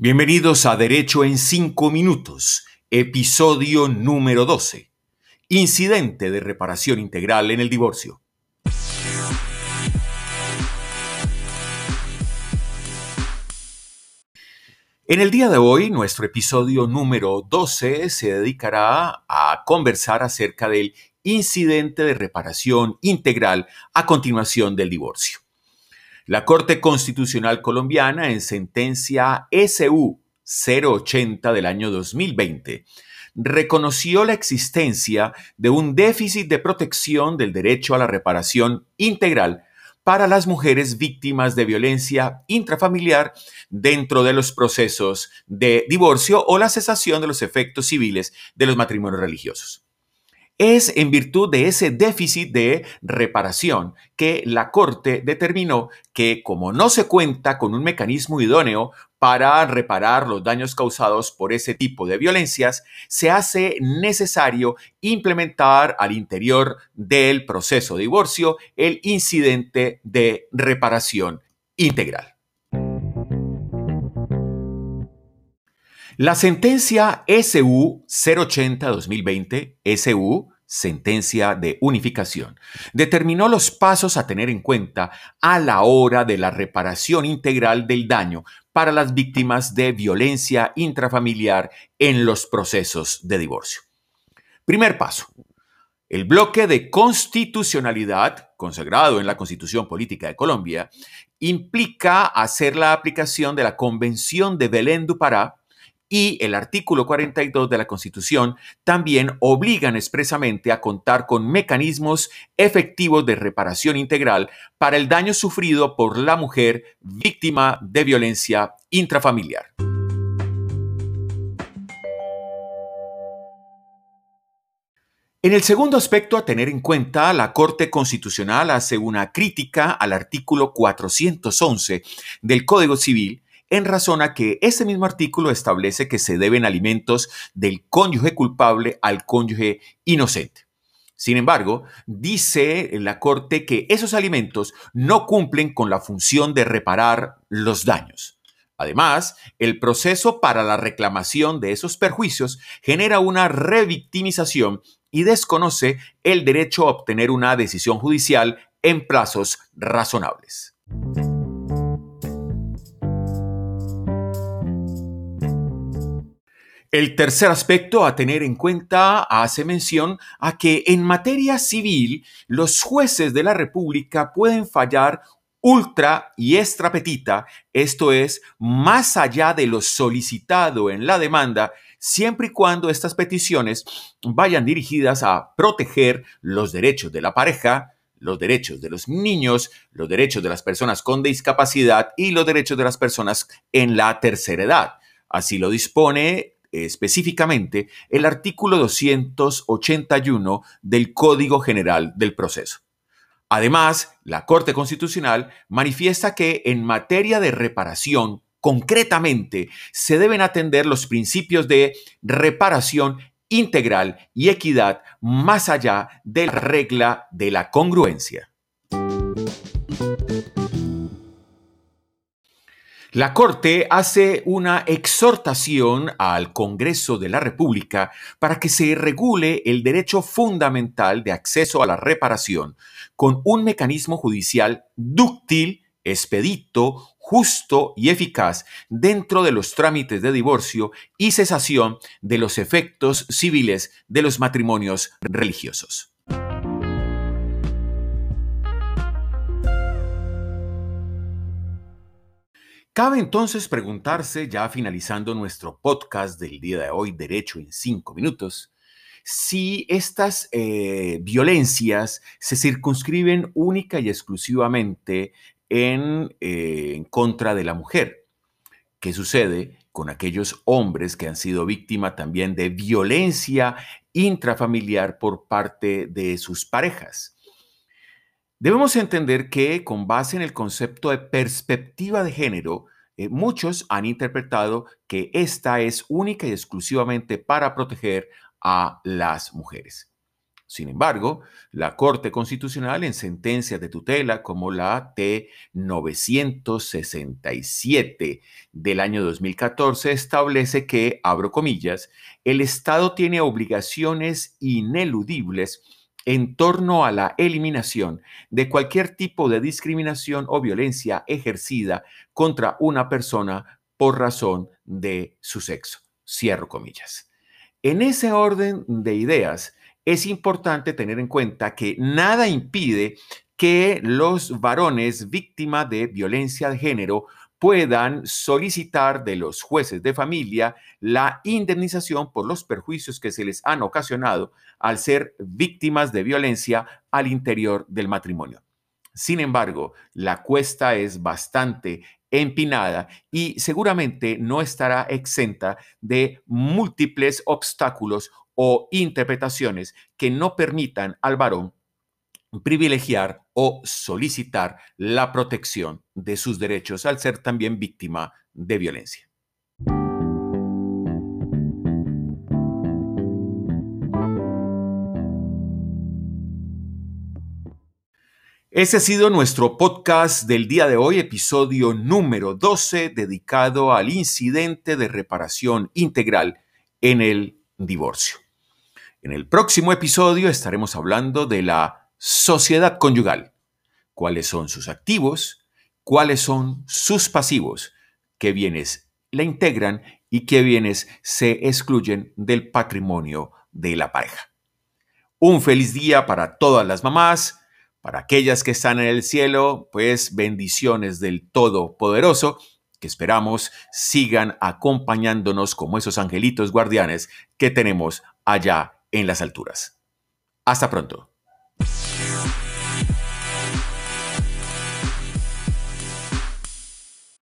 Bienvenidos a Derecho en 5 Minutos, episodio número 12. Incidente de reparación integral en el divorcio. En el día de hoy, nuestro episodio número 12 se dedicará a conversar acerca del incidente de reparación integral a continuación del divorcio. La Corte Constitucional Colombiana, en sentencia SU 080 del año 2020, reconoció la existencia de un déficit de protección del derecho a la reparación integral para las mujeres víctimas de violencia intrafamiliar dentro de los procesos de divorcio o la cesación de los efectos civiles de los matrimonios religiosos. Es en virtud de ese déficit de reparación que la Corte determinó que como no se cuenta con un mecanismo idóneo para reparar los daños causados por ese tipo de violencias, se hace necesario implementar al interior del proceso de divorcio el incidente de reparación integral. La sentencia SU 080-2020, SU, sentencia de unificación, determinó los pasos a tener en cuenta a la hora de la reparación integral del daño para las víctimas de violencia intrafamiliar en los procesos de divorcio. Primer paso. El bloque de constitucionalidad, consagrado en la Constitución Política de Colombia, implica hacer la aplicación de la Convención de Belén du Pará y el artículo 42 de la Constitución también obligan expresamente a contar con mecanismos efectivos de reparación integral para el daño sufrido por la mujer víctima de violencia intrafamiliar. En el segundo aspecto a tener en cuenta, la Corte Constitucional hace una crítica al artículo 411 del Código Civil en razón a que ese mismo artículo establece que se deben alimentos del cónyuge culpable al cónyuge inocente. Sin embargo, dice la Corte que esos alimentos no cumplen con la función de reparar los daños. Además, el proceso para la reclamación de esos perjuicios genera una revictimización y desconoce el derecho a obtener una decisión judicial en plazos razonables. El tercer aspecto a tener en cuenta hace mención a que en materia civil los jueces de la República pueden fallar ultra y extra petita, esto es, más allá de lo solicitado en la demanda, siempre y cuando estas peticiones vayan dirigidas a proteger los derechos de la pareja, los derechos de los niños, los derechos de las personas con discapacidad y los derechos de las personas en la tercera edad. Así lo dispone específicamente el artículo 281 del Código General del Proceso. Además, la Corte Constitucional manifiesta que en materia de reparación, concretamente, se deben atender los principios de reparación integral y equidad más allá de la regla de la congruencia. La Corte hace una exhortación al Congreso de la República para que se regule el derecho fundamental de acceso a la reparación con un mecanismo judicial dúctil, expedito, justo y eficaz dentro de los trámites de divorcio y cesación de los efectos civiles de los matrimonios religiosos. Cabe entonces preguntarse, ya finalizando nuestro podcast del día de hoy, Derecho en cinco minutos, si estas eh, violencias se circunscriben única y exclusivamente en, eh, en contra de la mujer. ¿Qué sucede con aquellos hombres que han sido víctimas también de violencia intrafamiliar por parte de sus parejas? Debemos entender que con base en el concepto de perspectiva de género, eh, muchos han interpretado que esta es única y exclusivamente para proteger a las mujeres. Sin embargo, la Corte Constitucional en sentencias de tutela como la T-967 del año 2014 establece que, abro comillas, el Estado tiene obligaciones ineludibles en torno a la eliminación de cualquier tipo de discriminación o violencia ejercida contra una persona por razón de su sexo. Cierro comillas. En ese orden de ideas, es importante tener en cuenta que nada impide que los varones víctimas de violencia de género puedan solicitar de los jueces de familia la indemnización por los perjuicios que se les han ocasionado al ser víctimas de violencia al interior del matrimonio. Sin embargo, la cuesta es bastante empinada y seguramente no estará exenta de múltiples obstáculos o interpretaciones que no permitan al varón privilegiar o solicitar la protección de sus derechos al ser también víctima de violencia. Ese ha sido nuestro podcast del día de hoy, episodio número 12, dedicado al incidente de reparación integral en el divorcio. En el próximo episodio estaremos hablando de la sociedad conyugal. ¿Cuáles son sus activos? ¿Cuáles son sus pasivos? ¿Qué bienes la integran y qué bienes se excluyen del patrimonio de la pareja? Un feliz día para todas las mamás, para aquellas que están en el cielo, pues bendiciones del Todopoderoso que esperamos sigan acompañándonos como esos angelitos guardianes que tenemos allá en las alturas. Hasta pronto.